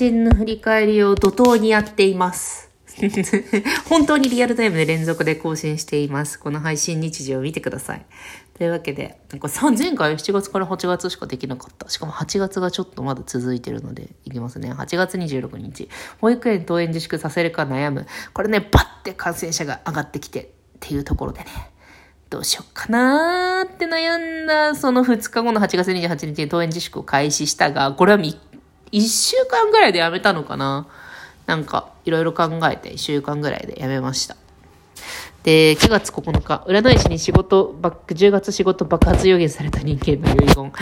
信の振り返りを怒涛にやっています。本当にリアルタイムで連続で更新しています。この配信日時を見てください。というわけで、なんかさ前回7月から8月しかできなかった。しかも8月がちょっとまだ続いてるので、いきますね。8月26日。保育園登園自粛させるか悩む。これね、バッて感染者が上がってきてっていうところでね。どうしよっかなーって悩んだ、その2日後の8月28日に登園自粛を開始したが、これは3 1週間ぐらいでやめたのかな？なんか、いろいろ考えて1週間ぐらいでやめました。で、9月9日、占い師に仕事バック、10月仕事爆発予言された人間の遺言。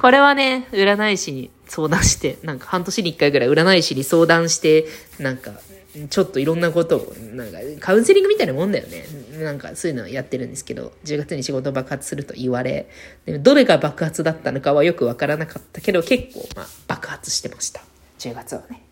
これはね、占い師に相談して、なんか半年に1回ぐらい占い師に相談して、なんか、ちょっといろんなことを、なんか、カウンセリングみたいなもんだよね。なんか、そういうのをやってるんですけど、10月に仕事爆発すると言われ、でもどれが爆発だったのかはよくわからなかったけど、結構、まあ、爆発してました。10月はね。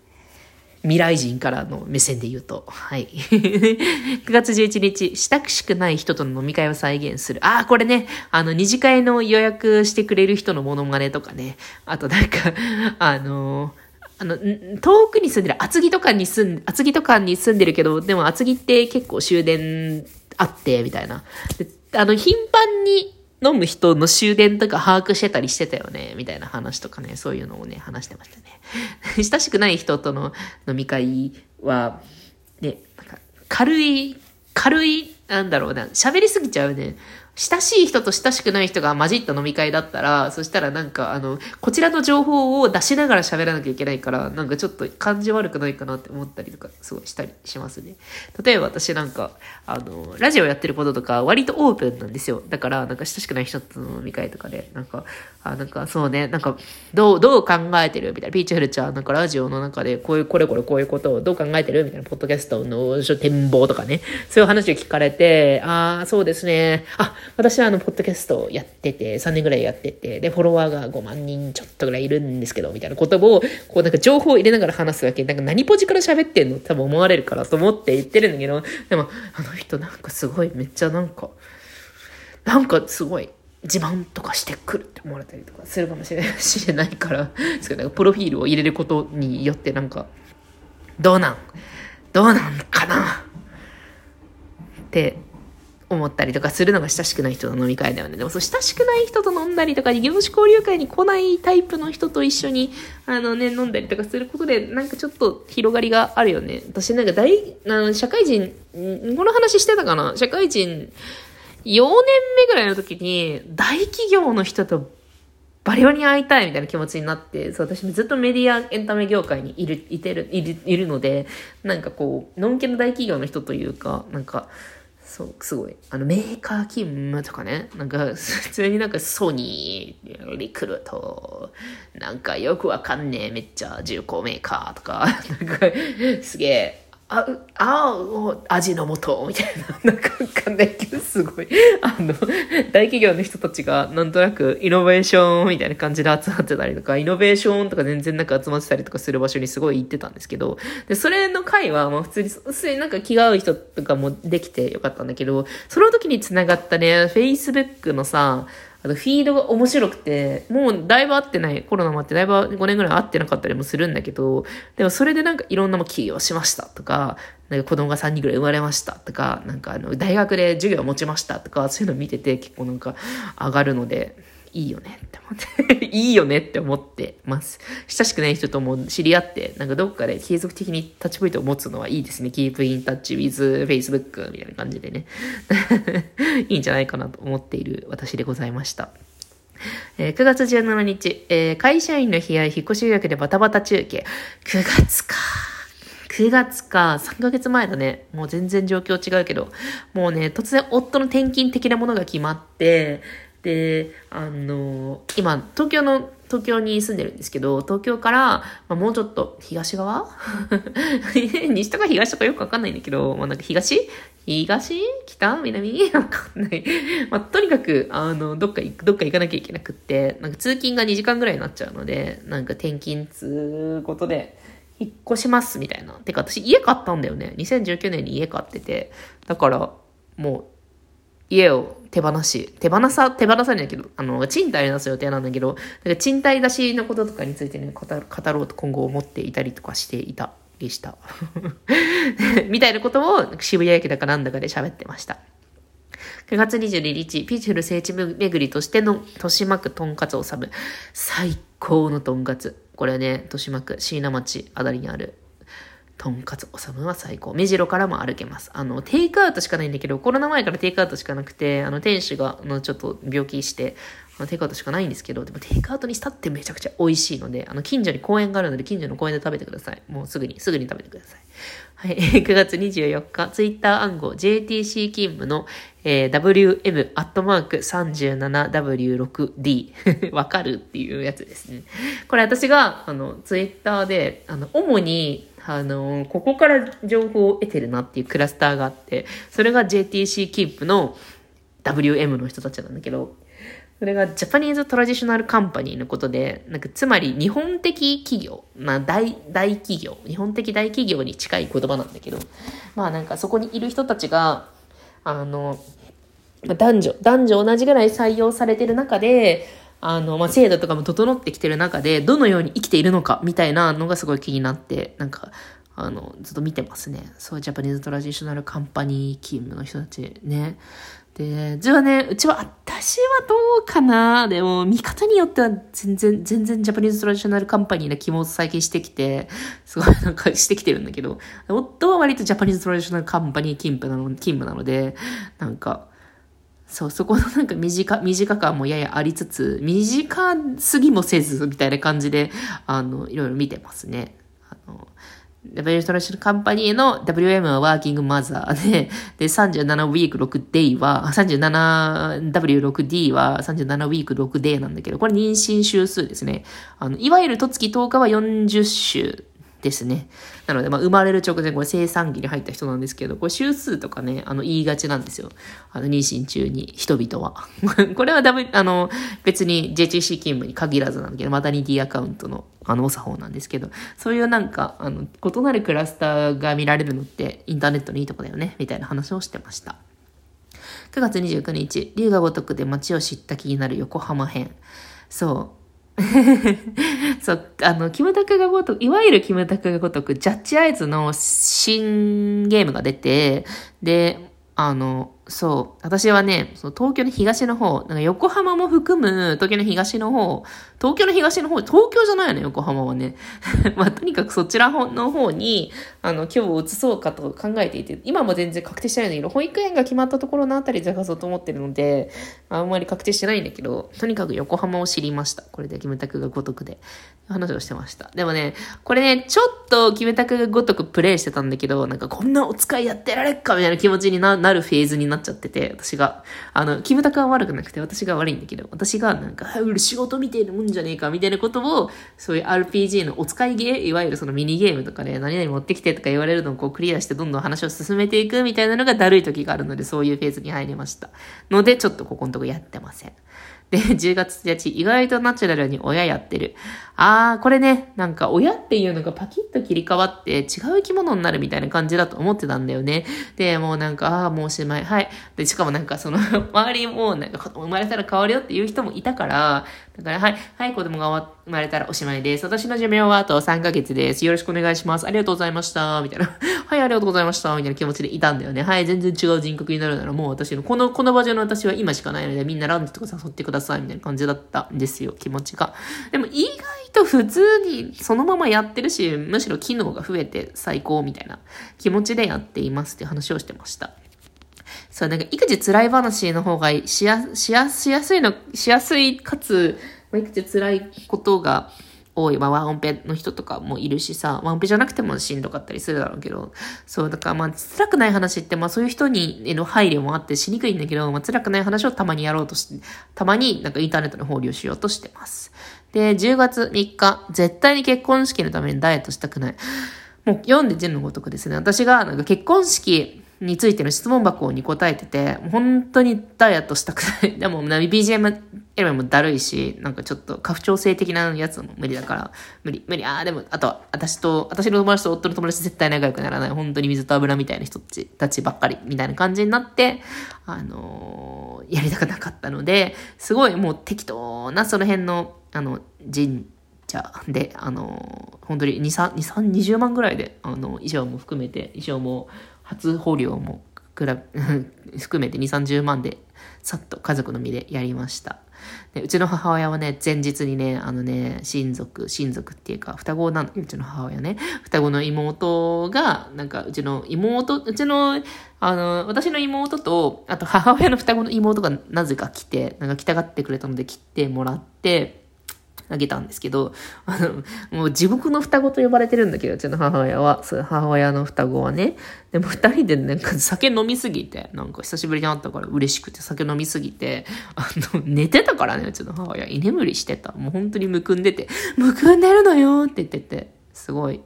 未来人からの目線で言うと。はい。9月11日、したくしくない人との飲み会を再現する。ああ、これね、あの、二次会の予約してくれる人のモノマネとかね。あとなんか、あ のあの、ん遠くに住んでる、厚木とかに住ん、厚木とかに住んでるけど、でも厚木って結構終電あって、みたいな。であの、頻繁に飲む人の終電とか把握してたりしてたよね、みたいな話とかね、そういうのをね、話してましたね。親しくない人との飲み会は、ね、なんか、軽い、軽い、なんだろうな、喋りすぎちゃうね。親しい人と親しくない人が混じった飲み会だったら、そしたらなんか、あの、こちらの情報を出しながら喋らなきゃいけないから、なんかちょっと感じ悪くないかなって思ったりとか、すごいしたりしますね。例えば私なんか、あの、ラジオやってることとか、割とオープンなんですよ。だから、なんか親しくない人との飲み会とかで、なんか、あ、なんかそうね、なんか、どう、どう考えてるみたいな。ピーチフルちゃん、なんかラジオの中で、こういう、これこれこういうことをどう考えてるみたいな、ポッドキャストの展望とかね。そういう話を聞かれて、ああ、そうですね。あ、私はあの、ポッドキャストやってて、3年ぐらいやってて、で、フォロワーが5万人ちょっとぐらいいるんですけど、みたいな言葉を、こうなんか情報を入れながら話すわけ。なんか何ポジから喋ってんの？多分思われるからと思って言ってるんだけど、でも、あの人なんかすごい、めっちゃなんか、なんかすごい、自慢とかしてくるって思われたりとかするかもしれないしれないから、ですけどなんかプロフィールを入れることによってなんか、どうなんどうなんかなって思ったりとかするのが親しくない人の飲み会だよね。でもそう親しくない人と飲んだりとか、異業種交流会に来ないタイプの人と一緒に、あのね、飲んだりとかすることで、なんかちょっと広がりがあるよね。私なんか大、あの、社会人、この話してたかな？社会人、4年目ぐらいの時に、大企業の人とバリバリに会いたいみたいな気持ちになって、そう、私もずっとメディアエンタメ業界にいる、いてる、いる、いるので、なんかこう、のんけの大企業の人というか、なんか、そう、すごい。あの、メーカー勤務とかね。なんか、普通になんかソニー、リクルート、なんかよくわかんねえ、めっちゃ重工メーカーとか、なんか、すげえ、あ、うあ、味の素みたいな、なんかわかんないけど、すごい。あの、大企業の人たちが、なんとなく、イノベーションみたいな感じで集まってたりとか、イノベーションとか全然なんか集まってたりとかする場所にすごい行ってたんですけど、で、それの会は、まあ普通に、普通になんか気が合う人とかもできてよかったんだけど、その時に繋がったね、Facebook のさ、あと、フィードが面白くて、もうだいぶ会ってない、コロナもあってだいぶ5年ぐらい会ってなかったりもするんだけど、でもそれでなんかいろんなも起業しましたとか、なんか子供が3人ぐらい生まれましたとか、なんかあの、大学で授業を持ちましたとか、そういうの見てて結構なんか上がるので、いいよねって思って、いいよねって思ってます。親しくない人とも知り合って、なんかどっかで継続的にタッチポイントを持つのはいいですね。Keep in touch with Facebook みたいな感じでね。いいんじゃないかなと思っている私でございました。えー9月17日、えー会社員の日や引っ越し予約でバタバタ中継。9月か。9月か。3ヶ月前だね。もう全然状況違うけど。もうね、突然夫の転勤的なものが決まって、で、あの今、東京の、東京に住んでるんですけど、東京から、まあ、もうちょっと東側？西とか東とかよくわかんないんだけど、まあ、なんか東？東？北？南？わかんない。まあ、とにかく、あの、どっか行く、どっか行かなきゃいけなくって、なんか通勤が2時間ぐらいになっちゃうので、なんか転勤つうことで、引っ越しますみたいな。てか私家買ったんだよね。2019年に家買ってて。だから、もう、家を手放し、手放さ、手放さないけど、あの、賃貸出す予定なんだけど、なんか賃貸出しのこととかについてね、語ろうと今後思っていたりとかしていたりした。みたいなことを渋谷駅だかなんだかで喋ってました。9月22日、ピーチフル聖地巡りとしての豊島区とんかつをサブ。最高のとんかつ。これね、豊島区椎名町あたりにあるとんかつおさむは最高。目白からも歩けます。あの、テイクアウトしかないんだけど、コロナ前からテイクアウトしかなくて、あの、店主が、あの、ちょっと病気して、あのテイクアウトしかないんですけど、でもテイクアウトにしたってめちゃくちゃ美味しいので、あの、近所に公園があるので、近所の公園で食べてください。もうすぐに、すぐに食べてください。はい。9月24日、ツイッター暗号 JTC 勤務の、えー、WM アットマーク 37W6D わかるっていうやつですね。これ私が、あの、ツイッターで、あの、主に、あの、ここから情報を得てるなっていうクラスターがあって、それが JTC キープの WM の人たちなんだけど、それがジャパニーズトラディショナルカンパニーのことで、なんかつまり日本的企業、まあ大、大企業、日本的大企業に近い言葉なんだけど、まあなんかそこにいる人たちが、あの、男女、男女同じぐらい採用されてる中で、あの、まあ、制度とかも整ってきてる中で、どのように生きているのか、みたいなのがすごい気になって、なんか、あの、ずっと見てますね。そう、 Japanese traditional company 勤務の人たちね。で、うちはね、うちは、私はどうかな？でも、見方によっては全然、全然 Japanese traditional company の気も最近してきて、すごいなんかしてきてるんだけど、夫は割と Japanese traditional company 勤務なの、勤務なので、なんか、そう、そこのなんか短、短感もややありつつ、短すぎもせず、みたいな感じで、あの、いろいろ見てますね。あの、W trash company の WM はワーキングマザーで、で、37 week 6 day は、37W6D は37 week 6 day なんだけど、これ妊娠週数ですね。あの、いわゆるとつき10日は40週ですね。なので、まあ、生まれる直前、これ生産期に入った人なんですけど、これ周数とかね、あの、言いがちなんですよ。あの、妊娠中に人々は。これはダメ、あの、別に JTC 勤務に限らずなんだけど、マタニティアカウントの、あの、お作法なんですけど、そういうなんか、あの、異なるクラスターが見られるのって、インターネットのいいとこだよね、みたいな話をしてました。9月29日、龍が如くで街を知った気になる横浜編。そう。そう、あの、キムタクがごとく、いわゆるキムタクがごとく、ジャッジアイズの新ゲームが出て、で、あの、そう。私はね、その東京の東の方、なんか横浜も含む東京の東の方、東京の東の方、東京じゃないよね、横浜はね。まあ、とにかくそちらの方に、あの、今日移そうかと考えていて、今も全然確定してないんだけど、保育園が決まったところのあたりで探そうと思ってるので、あんまり確定してないんだけど、とにかく横浜を知りました。これでキムタクがごとくで。話をしてました。でもね、これね、ちょっとキムタクがごとくプレイしてたんだけど、なんかこんなお使いやってられっかみたいな気持ちになるフェーズになっちゃってて、私が。あの、キムタクは悪くなくて私が悪いんだけど、私がなんか、仕事見てるもんじゃねえかみたいなことを、そういう RPG のお使いゲー、いわゆるそのミニゲームとかで、何々持ってきてとか言われるのをこうクリアしてどんどん話を進めていくみたいなのがだるい時があるので、そういうフェーズに入りました。ので、ちょっとここのとこやってません。で、10月1日、意外とナチュラルに親やってる。あー、これね、なんか親っていうのがパキッと切り替わって違う生き物になるみたいな感じだと思ってたんだよね。で、もうなんか、あー、もうおしまい。はい。で、しかもなんか その周りもなんか生まれたら変わるよっていう人もいたから、だから、はい、はい、子供が終わって生まれたらおしまいです。私の寿命はあと3ヶ月です。よろしくお願いします。ありがとうございました。みたいな。はい、ありがとうございました。みたいな気持ちでいたんだよね。はい、全然違う人格になるならもう私の、この、この場所の私は今しかないので、みんなランチとか誘ってください。みたいな感じだったんですよ、気持ちが。でも意外と普通にそのままやってるし、むしろ機能が増えて最高みたいな気持ちでやっていますって話をしてました。そう、なんか育児辛い話の方がしや、しや、しやすいの、しやすいかつ、まあ、育児辛いことが多い。まあ、ワンオペの人とかもいるしさ、ワンオペじゃなくてもしんどかったりするだろうけど、そう、だからまあ、辛くない話って、まあそういう人にへの配慮もあってしにくいんだけど、まあ辛くない話をたまにやろうとして、たまになんかインターネットに放流しようとしてます。で、10月3日、絶対に結婚式のためにダイエットしたくない。もう読んで字のごとくですね。私がなんか結婚式についての質問箱に答えてて、本当にダイエットしたくない。でも、BGM エレメもだるいし、なんかちょっと過不調性的なやつも無理だから、無理、無理。ああ、でも、あと、私と、私の友達と夫の友達絶対仲良くならない、本当に水と油みたいな人たちばっかり、みたいな感じになって、あのー、やりたくなかったので、すごいもう適当なその辺の、あの、神社で、あのー、本当に2、3、2、3、20万ぐらいで、あの、衣装も含めて、衣装も、初放料も、くら、含めて2、30万で、さっと家族の身でやりました。でうちの母親はね、前日にね、あのね、親族、親族っていうか、双子なんだうちの母親ね。双子の妹が、なんか、うちの妹、うちの、あの、私の妹と、あと母親の双子の妹がなぜか来て、なんか来たがってくれたので来てもらって、あげたんですけど、あの、もう地獄の双子と呼ばれてるんだけど、うちの母親は、母親の双子はね。でも二人でなんか酒飲みすぎて、なんか久しぶりに会ったから嬉しくて酒飲みすぎて、あの、寝てたからね、うちの母親。居眠りしてた。もう本当にむくんでて、むくんでるのよって言ってて、すごい、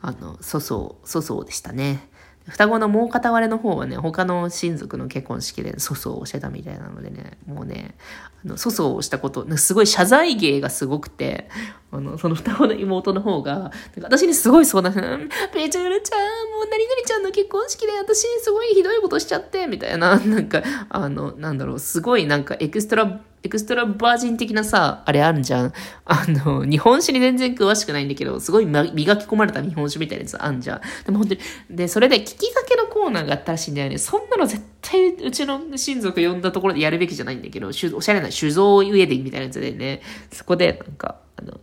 あの、粗相、粗相でしたね。双子のもう片割れの方はね、他の親族の結婚式で粗相をしてたみたいなのでね、もうね、あの粗相をしたこと、すごい謝罪芸がすごくて、あの、その双子の妹の方が、私にすごい相談して、ペチュールちゃん、もう何々ちゃんの結婚式で私すごいひどいことしちゃって、みたいな、なんか、あの、なんだろう、すごいなんかエクストラエクストラバージン的なさ、あれあるじゃん。あの、日本酒に全然詳しくないんだけど、すごい磨き込まれた日本酒みたいなやつあんじゃん。でも本当に、で、それで聞きかけのコーナーがあったらしいんだよね。そんなの絶対うちの親族呼んだところでやるべきじゃないんだけど、おしゃれな酒造ウェディングみたいなやつでね、そこでなんか、あの、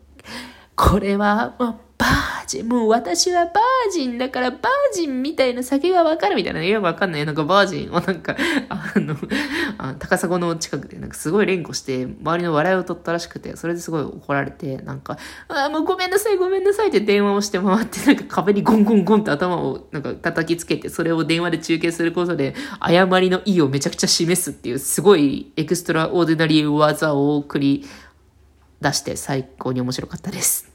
これは、まあ、バージン、もう私はバージンだからバージンみたいな酒がわかるみたいな、よくわかんない。なんかバージンをなんか、あの、あ高砂の近くでなんかすごい連呼して、周りの笑いを取ったらしくて、それですごい怒られて、なんか、あ、もうごめんなさい、ごめんなさいって電話をして回って、なんか壁にゴンゴンゴンって頭をなんか叩きつけて、それを電話で中継することで、謝りの意をめちゃくちゃ示すっていう、すごい extraordinary 技を繰り出して最高に面白かったです。